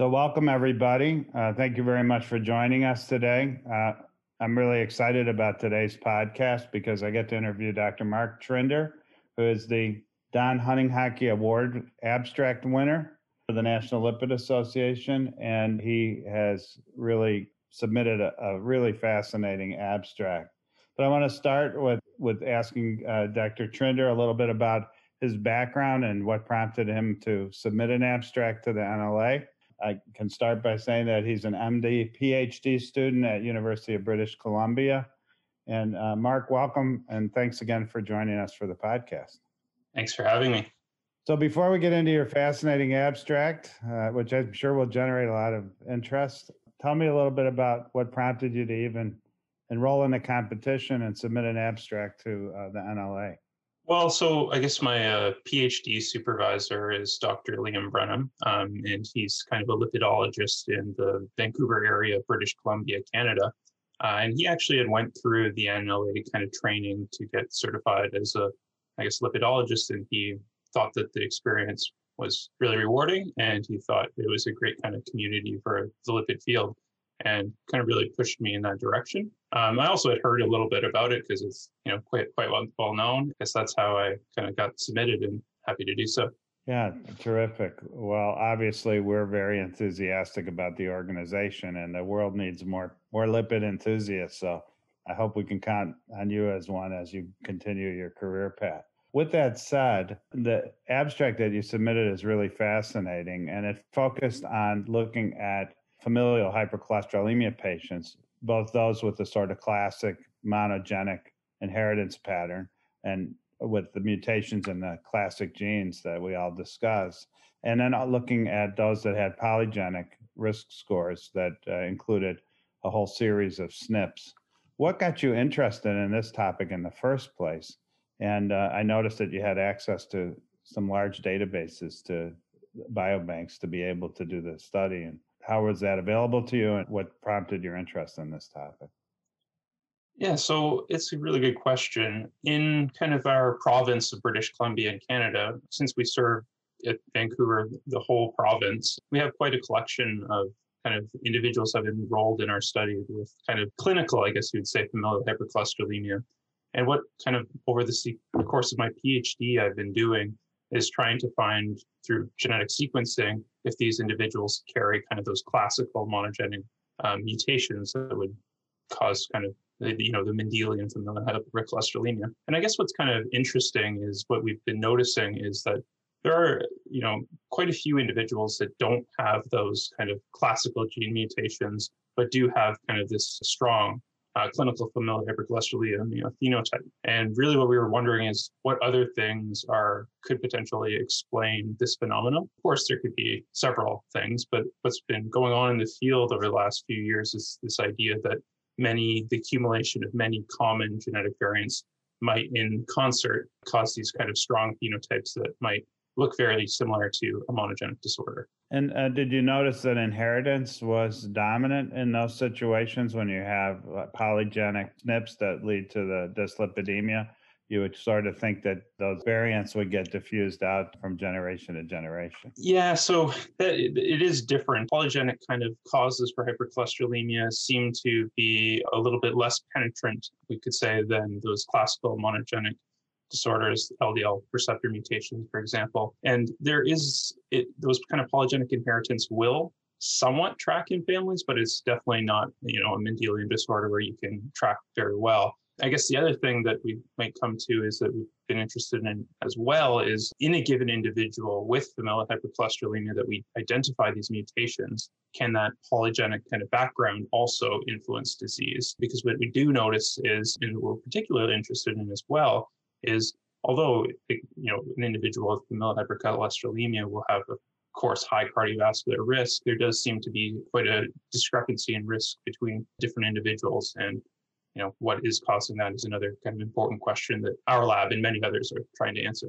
So, welcome everybody. Uh, thank you very much for joining us today. Uh, I'm really excited about today's podcast because I get to interview Dr. Mark Trinder, who is the Don Hunninghake Award abstract winner for the National Lipid Association. And he has really submitted a, a really fascinating abstract. But I want to start with, with asking uh, Dr. Trinder a little bit about his background and what prompted him to submit an abstract to the NLA. I can start by saying that he's an MD, PhD student at University of British Columbia. And uh, Mark, welcome and thanks again for joining us for the podcast. Thanks for having me. So, before we get into your fascinating abstract, uh, which I'm sure will generate a lot of interest, tell me a little bit about what prompted you to even enroll in the competition and submit an abstract to uh, the NLA. Well, so I guess my uh, PhD supervisor is Dr. Liam Brunham, um, and he's kind of a lipidologist in the Vancouver area of British Columbia, Canada. Uh, and he actually had went through the NLA kind of training to get certified as a, I guess, lipidologist, and he thought that the experience was really rewarding, and he thought it was a great kind of community for the lipid field and kind of really pushed me in that direction. Um, I also had heard a little bit about it because it's you know quite quite well, well known. I guess that's how I kind of got submitted and happy to do so. Yeah, terrific. Well, obviously we're very enthusiastic about the organization and the world needs more more lipid enthusiasts. So I hope we can count on you as one as you continue your career path. With that said, the abstract that you submitted is really fascinating and it focused on looking at familial hypercholesterolemia patients, both those with the sort of classic monogenic inheritance pattern and with the mutations in the classic genes that we all discuss, and then looking at those that had polygenic risk scores that uh, included a whole series of SNPs. What got you interested in this topic in the first place? And uh, I noticed that you had access to some large databases to biobanks to be able to do the study. And how was that available to you and what prompted your interest in this topic? Yeah, so it's a really good question. In kind of our province of British Columbia in Canada, since we serve at Vancouver, the whole province, we have quite a collection of kind of individuals have enrolled in our study with kind of clinical, I guess you would say, familial hypercholesterolemia. And what kind of over the course of my PhD I've been doing is trying to find through genetic sequencing if these individuals carry kind of those classical monogenic um, mutations that would cause kind of the, you know the Mendelian familial hypercholesterolemia. And I guess what's kind of interesting is what we've been noticing is that there are you know quite a few individuals that don't have those kind of classical gene mutations, but do have kind of this strong uh, clinical familial hypercholesterolemia phenotype. And really, what we were wondering is what other things are could potentially explain this phenomenon. Of course, there could be several things, but what's been going on in the field over the last few years is this idea that many the accumulation of many common genetic variants might, in concert, cause these kind of strong phenotypes that might look very similar to a monogenic disorder. And uh, did you notice that inheritance was dominant in those situations when you have uh, polygenic SNPs that lead to the dyslipidemia? You would sort of think that those variants would get diffused out from generation to generation. Yeah, so that, it is different. Polygenic kind of causes for hypercholesterolemia seem to be a little bit less penetrant, we could say, than those classical monogenic disorders, LDL receptor mutations, for example. And there is it, those kind of polygenic inheritance will somewhat track in families, but it's definitely not, you know, a Mendelian disorder where you can track very well. I guess the other thing that we might come to is that we've been interested in as well is in a given individual with familial hypercholesterolemia that we identify these mutations, can that polygenic kind of background also influence disease? Because what we do notice is, and we're particularly interested in as well, is although you know an individual with familial hypercholesterolemia will have of course high cardiovascular risk there does seem to be quite a discrepancy in risk between different individuals and you know what is causing that is another kind of important question that our lab and many others are trying to answer.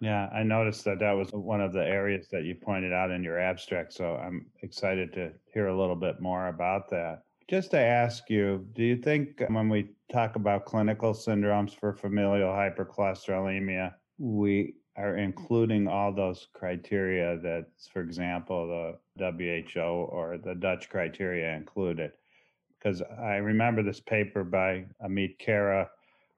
Yeah i noticed that that was one of the areas that you pointed out in your abstract so i'm excited to hear a little bit more about that just to ask you, do you think uh, when we talk about clinical syndromes for familial hypercholesterolemia, we are including all those criteria that, for example, the WHO or the Dutch criteria included. Because I remember this paper by Amit Khera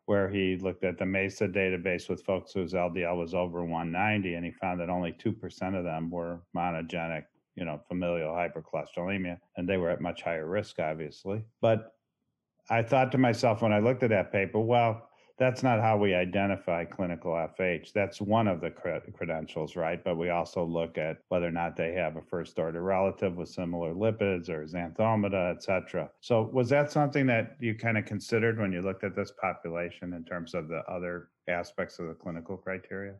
where he looked at the MESA database with folks whose LDL was over 190, and he found that only 2% of them were monogenic, you know, familial hypercholesterolemia, and they were at much higher risk, obviously. But I thought to myself when I looked at that paper, well, that's not how we identify clinical FH. That's one of the credentials, right? But we also look at whether or not they have a first order relative with similar lipids or xanthomata, et cetera. So was that something that you kind of considered when you looked at this population in terms of the other aspects of the clinical criteria?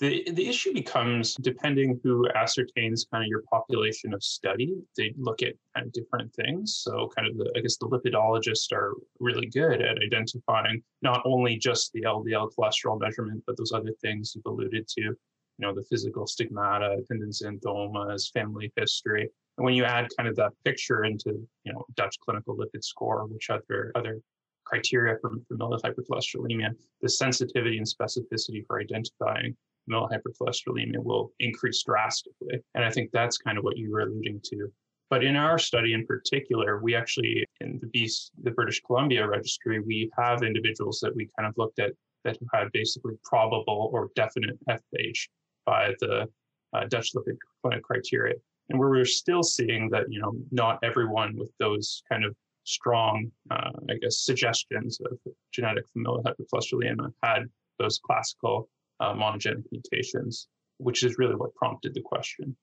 The, the issue becomes depending who ascertains kind of your population of study, they look at kind of different things. So, kind of the, I guess the lipidologists are really good at identifying not only just the LDL cholesterol measurement, but those other things you've alluded to, you know, the physical stigmata, attendant xanthomas, family history. And when you add kind of that picture into, you know, Dutch clinical lipid score, which other other criteria for familial hypercholesterolemia, the sensitivity and specificity for identifying familial hypercholesterolemia will increase drastically. And I think that's kind of what you were alluding to. But in our study in particular, we actually, in the BC, the British Columbia registry, we have individuals that we kind of looked at that had basically probable or definite FH by the uh, Dutch lipid criteria. And where we're still seeing that, you know, not everyone with those kind of strong, uh, I guess, suggestions of genetic familial hypercholesterolemia had those classical uh, monogenic mutations, which is really what prompted the question.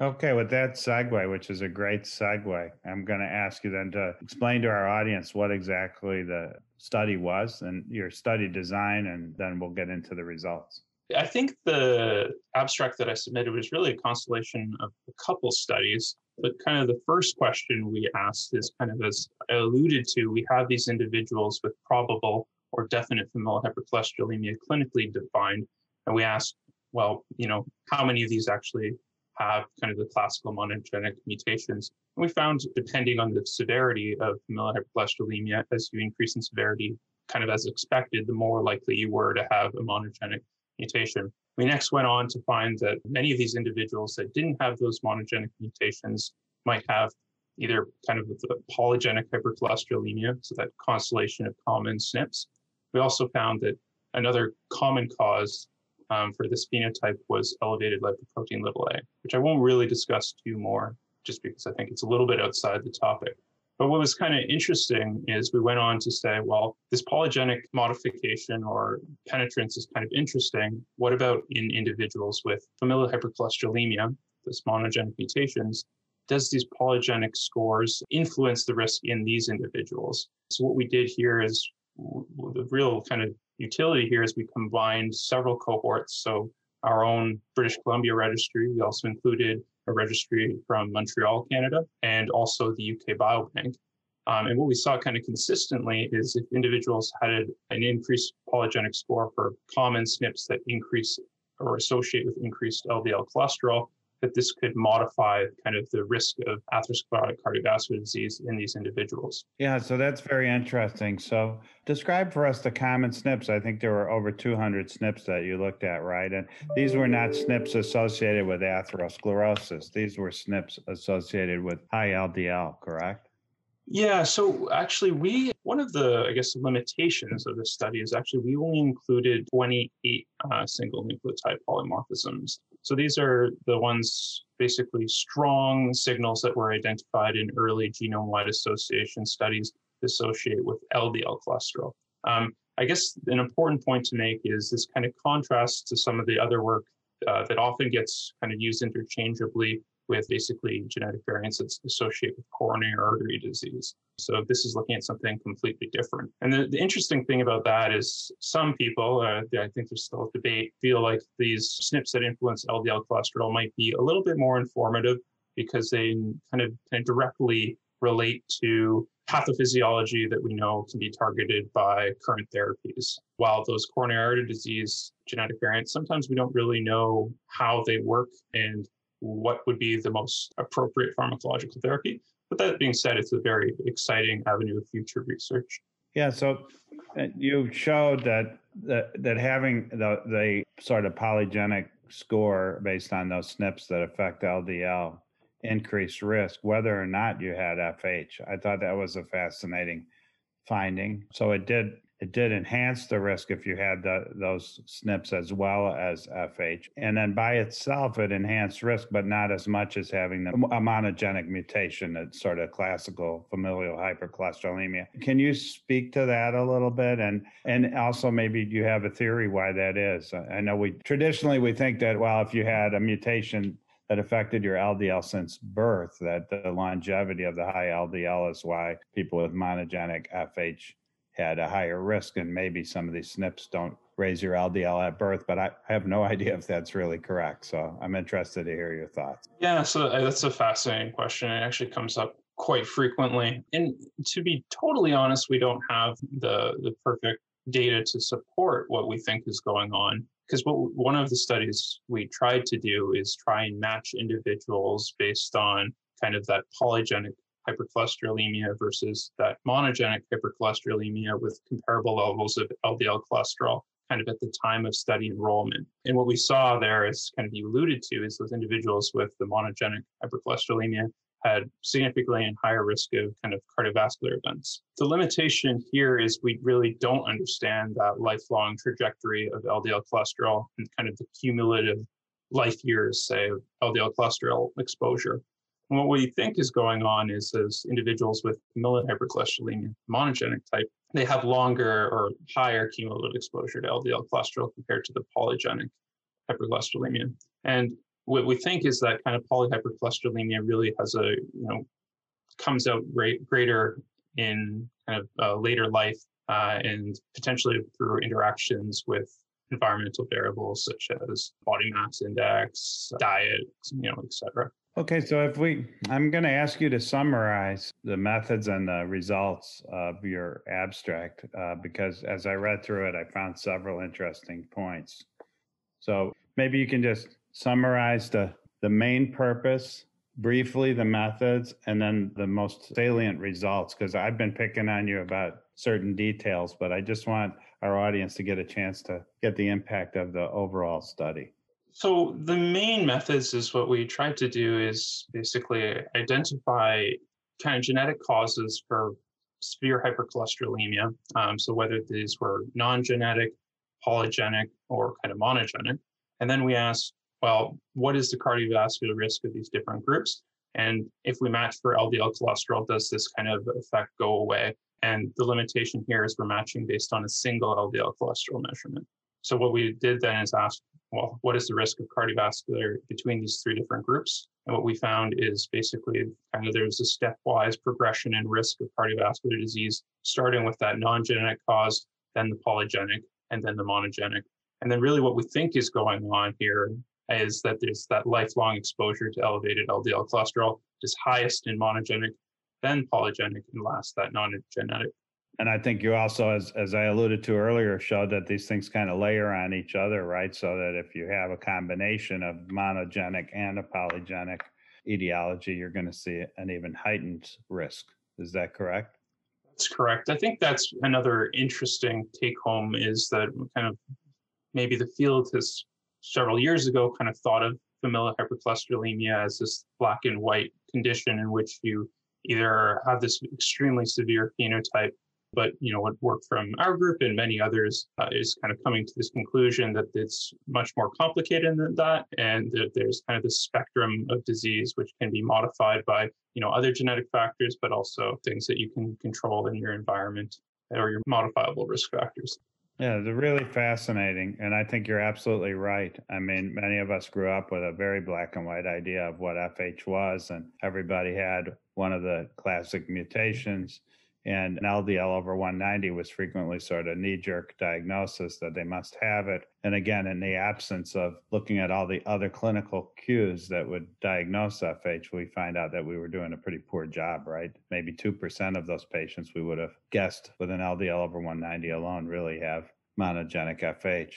Okay, with that segue, which is a great segue, I'm going to ask you then to explain to our audience what exactly the study was and your study design, and then we'll get into the results. I think the abstract that I submitted was really a constellation of a couple studies. But kind of the first question we asked is kind of as I alluded to, we have these individuals with probable or definite familial hypercholesterolemia clinically defined. And we asked, well, you know, how many of these actually have kind of the classical monogenic mutations? And we found, depending on the severity of familial hypercholesterolemia, as you increase in severity, kind of as expected, the more likely you were to have a monogenic mutation. We next went on to find that many of these individuals that didn't have those monogenic mutations might have either kind of polygenic hypercholesterolemia, so that constellation of common SNPs, we also found that another common cause um, for this phenotype was elevated lipoprotein little a, which I won't really discuss too more, just because I think it's a little bit outside the topic. But what was kind of interesting is we went on to say, well, this polygenic modification or penetrance is kind of interesting. What about in individuals with familial hypercholesterolemia, this monogenic mutations? Does these polygenic scores influence the risk in these individuals? So what we did here is the real kind of utility here is we combined several cohorts. So our own British Columbia registry, we also included a registry from Montreal, Canada, and also the UK Biobank. Um, and what we saw kind of consistently is if individuals had an increased polygenic score for common SNPs that increase or associate with increased LDL cholesterol, that this could modify kind of the risk of atherosclerotic cardiovascular disease in these individuals. Yeah, so that's very interesting. So, describe for us the common SNPs. I think there were over 200 SNPs that you looked at, right? And these were not SNPs associated with atherosclerosis, these were SNPs associated with high LDL, correct? Yeah, so actually, we one of the I guess limitations of this study is actually we only included 28 uh, single nucleotide polymorphisms. So these are the ones basically strong signals that were identified in early genome-wide association studies associated with LDL cholesterol. Um, I guess an important point to make is this kind of contrasts to some of the other work uh, that often gets kind of used interchangeably with basically genetic variants that's associated with coronary artery disease. So this is looking at something completely different. And the, the interesting thing about that is some people, uh, I think there's still a debate, feel like these SNPs that influence LDL cholesterol might be a little bit more informative because they kind of, kind of directly relate to pathophysiology that we know can be targeted by current therapies. While those coronary artery disease genetic variants, sometimes we don't really know how they work and what would be the most appropriate pharmacological therapy. But that being said, it's a very exciting avenue of future research. Yeah, so uh, you showed that that, that having the, the sort of polygenic score based on those SNPs that affect LDL increased risk, whether or not you had FH. I thought that was a fascinating finding. So it did it did enhance the risk if you had the, those SNPs as well as FH. And then by itself, it enhanced risk, but not as much as having the, a monogenic mutation, that's sort of classical familial hypercholesterolemia. Can you speak to that a little bit? And, and also maybe you have a theory why that is. I know we traditionally we think that, well, if you had a mutation that affected your LDL since birth, that the longevity of the high LDL is why people with monogenic FH had a higher risk, and maybe some of these SNPs don't raise your LDL at birth, but I, I have no idea if that's really correct. So I'm interested to hear your thoughts. Yeah, so uh, that's a fascinating question. It actually comes up quite frequently. And to be totally honest, we don't have the, the perfect data to support what we think is going on. Because what one of the studies we tried to do is try and match individuals based on kind of that polygenic hypercholesterolemia versus that monogenic hypercholesterolemia with comparable levels of LDL cholesterol kind of at the time of study enrollment. And what we saw there, as kind of you alluded to, is those individuals with the monogenic hypercholesterolemia had significantly and higher risk of kind of cardiovascular events. The limitation here is we really don't understand that lifelong trajectory of LDL cholesterol and kind of the cumulative life years, say, of LDL cholesterol exposure. And what we think is going on is as individuals with familial hypercholesterolemia, monogenic type, they have longer or higher cumulative exposure to LDL cholesterol compared to the polygenic hypercholesterolemia. And what we think is that kind of polyhypercholesterolemia really has a, you know, comes out great, greater in kind of uh, later life uh, and potentially through interactions with environmental variables such as body mass index, diet, you know, et cetera. Okay, so if we, I'm going to ask you to summarize the methods and the results of your abstract uh, because as I read through it, I found several interesting points. So maybe you can just summarize the, the main purpose, briefly the methods, and then the most salient results because I've been picking on you about certain details, but I just want our audience to get a chance to get the impact of the overall study. So the main methods is what we tried to do is basically identify kind of genetic causes for severe hypercholesterolemia. Um, so whether these were non-genetic, polygenic, or kind of monogenic. And then we asked, well, what is the cardiovascular risk of these different groups? And if we match for LDL cholesterol, does this kind of effect go away? And the limitation here is we're matching based on a single LDL cholesterol measurement. So what we did then is ask, well, what is the risk of cardiovascular between these three different groups? And what we found is basically kind of there's a stepwise progression in risk of cardiovascular disease, starting with that non-genetic cause, then the polygenic, and then the monogenic. And then really what we think is going on here is that there's that lifelong exposure to elevated LDL cholesterol is highest in monogenic, then polygenic, and last that non-genetic. And I think you also, as as I alluded to earlier, showed that these things kind of layer on each other, right? So that if you have a combination of monogenic and a polygenic etiology, you're going to see an even heightened risk. Is that correct? That's correct. I think that's another interesting take home is that kind of maybe the field has several years ago kind of thought of familial hypercholesterolemia as this black and white condition in which you either have this extremely severe phenotype but you know what work from our group and many others uh, is kind of coming to this conclusion that it's much more complicated than that and that there's kind of this spectrum of disease which can be modified by you know other genetic factors but also things that you can control in your environment or your modifiable risk factors yeah, they're really fascinating. And I think you're absolutely right. I mean, many of us grew up with a very black and white idea of what FH was, and everybody had one of the classic mutations and an LDL over 190 was frequently sort of knee jerk diagnosis that they must have it. And again, in the absence of looking at all the other clinical cues that would diagnose FH, we find out that we were doing a pretty poor job, right? Maybe 2% of those patients we would have guessed with an LDL over 190 alone really have monogenic FH.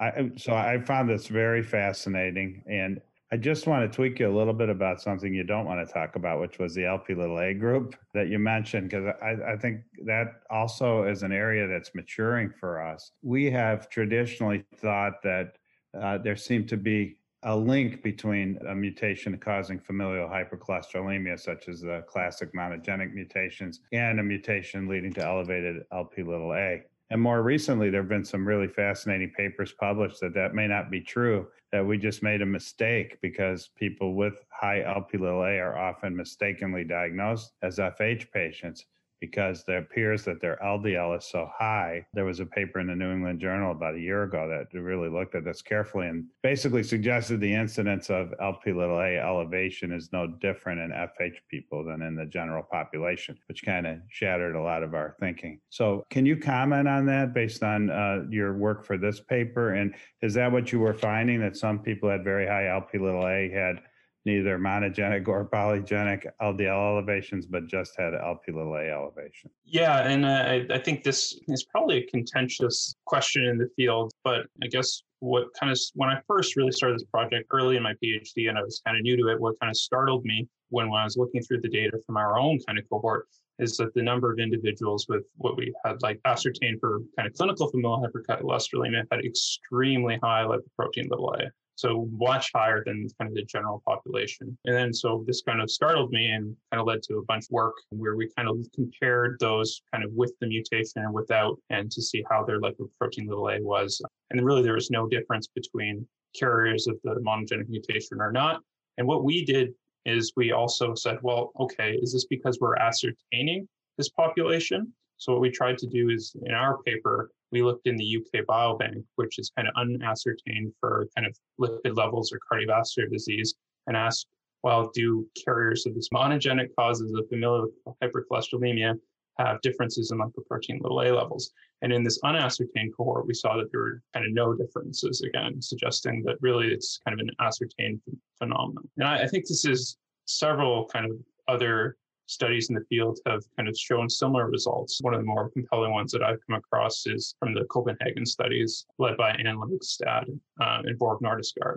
I, so I found this very fascinating. And I just want to tweak you a little bit about something you don't want to talk about, which was the LP little a group that you mentioned, because I, I think that also is an area that's maturing for us. We have traditionally thought that uh, there seemed to be a link between a mutation causing familial hypercholesterolemia, such as the classic monogenic mutations, and a mutation leading to elevated LP little a. And more recently, there have been some really fascinating papers published that that may not be true, that we just made a mistake because people with high LP are often mistakenly diagnosed as FH patients because it appears that their LDL is so high. There was a paper in the New England Journal about a year ago that really looked at this carefully and basically suggested the incidence of LP little a elevation is no different in FH people than in the general population, which kind of shattered a lot of our thinking. So, can you comment on that based on uh, your work for this paper? And is that what you were finding that some people had very high LP little a had neither monogenic or polygenic LDL elevations, but just had LP elevation. Yeah, and I, I think this is probably a contentious question in the field, but I guess what kind of when I first really started this project early in my PhD and I was kind of new to it, what kind of startled me when, when I was looking through the data from our own kind of cohort is that the number of individuals with what we had like ascertained for kind of clinical familial hypercholesterolemia had extremely high lipoprotein little a so much higher than kind of the general population. And then so this kind of startled me and kind of led to a bunch of work where we kind of compared those kind of with the mutation and without, and to see how their lipoprotein little a was. And really, there was no difference between carriers of the monogenic mutation or not. And what we did is we also said, well, okay, is this because we're ascertaining this population? So what we tried to do is in our paper, we looked in the UK Biobank, which is kind of unascertained for kind of lipid levels or cardiovascular disease, and asked, well, do carriers of this monogenic causes of familial hypercholesterolemia have differences in lipoprotein little a levels? And in this unascertained cohort, we saw that there were kind of no differences, again, suggesting that really it's kind of an ascertained phenomenon. And I, I think this is several kind of other studies in the field have kind of shown similar results. One of the more compelling ones that I've come across is from the Copenhagen studies led by Anne Langsted um, and Borg.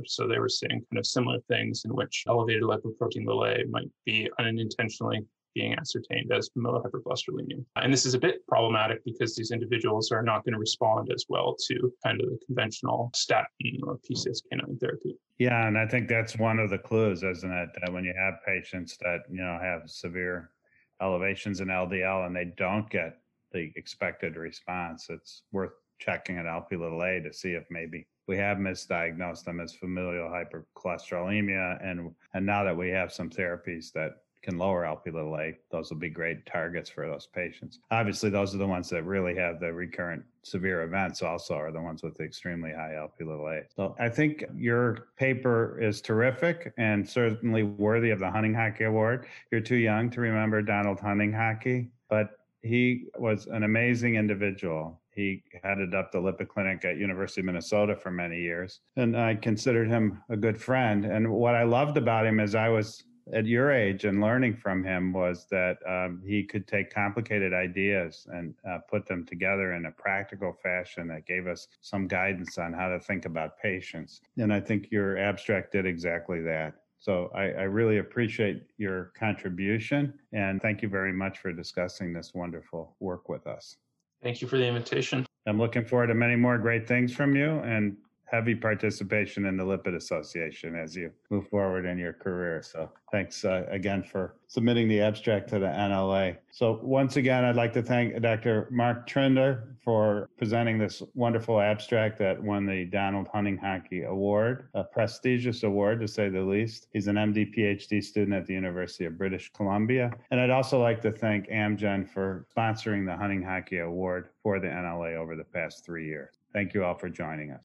So they were seeing kind of similar things in which elevated lipoprotein a might be unintentionally being ascertained as familial hypercholesterolemia. Uh, and this is a bit problematic because these individuals are not going to respond as well to kind of the conventional statin or PCSK9 therapy. Yeah, and I think that's one of the clues, isn't it? That when you have patients that, you know, have severe elevations in LDL and they don't get the expected response, it's worth checking an LP little a to see if maybe we have misdiagnosed them as familial hypercholesterolemia and and now that we have some therapies that can lower LP those will be great targets for those patients. Obviously, those are the ones that really have the recurrent severe events, also, are the ones with the extremely high LP. So I think your paper is terrific and certainly worthy of the Hunninghake Award. You're too young to remember Donald Hunninghake, but he was an amazing individual. He headed up the lipid clinic at University of Minnesota for many years, and I considered him a good friend. And what I loved about him is I was at your age and learning from him was that um, he could take complicated ideas and uh, put them together in a practical fashion that gave us some guidance on how to think about patients. And I think your abstract did exactly that. So I, I really appreciate your contribution and thank you very much for discussing this wonderful work with us. Thank you for the invitation. I'm looking forward to many more great things from you and heavy participation in the Lipid Association as you move forward in your career. So thanks uh, again for submitting the abstract to the NLA. So once again, I'd like to thank Dr. Mark Trinder for presenting this wonderful abstract that won the Donald Hunninghake Award, a prestigious award to say the least. He's an MD PhD student at the University of British Columbia. And I'd also like to thank Amgen for sponsoring the Hunninghake Award for the NLA over the past three years. Thank you all for joining us.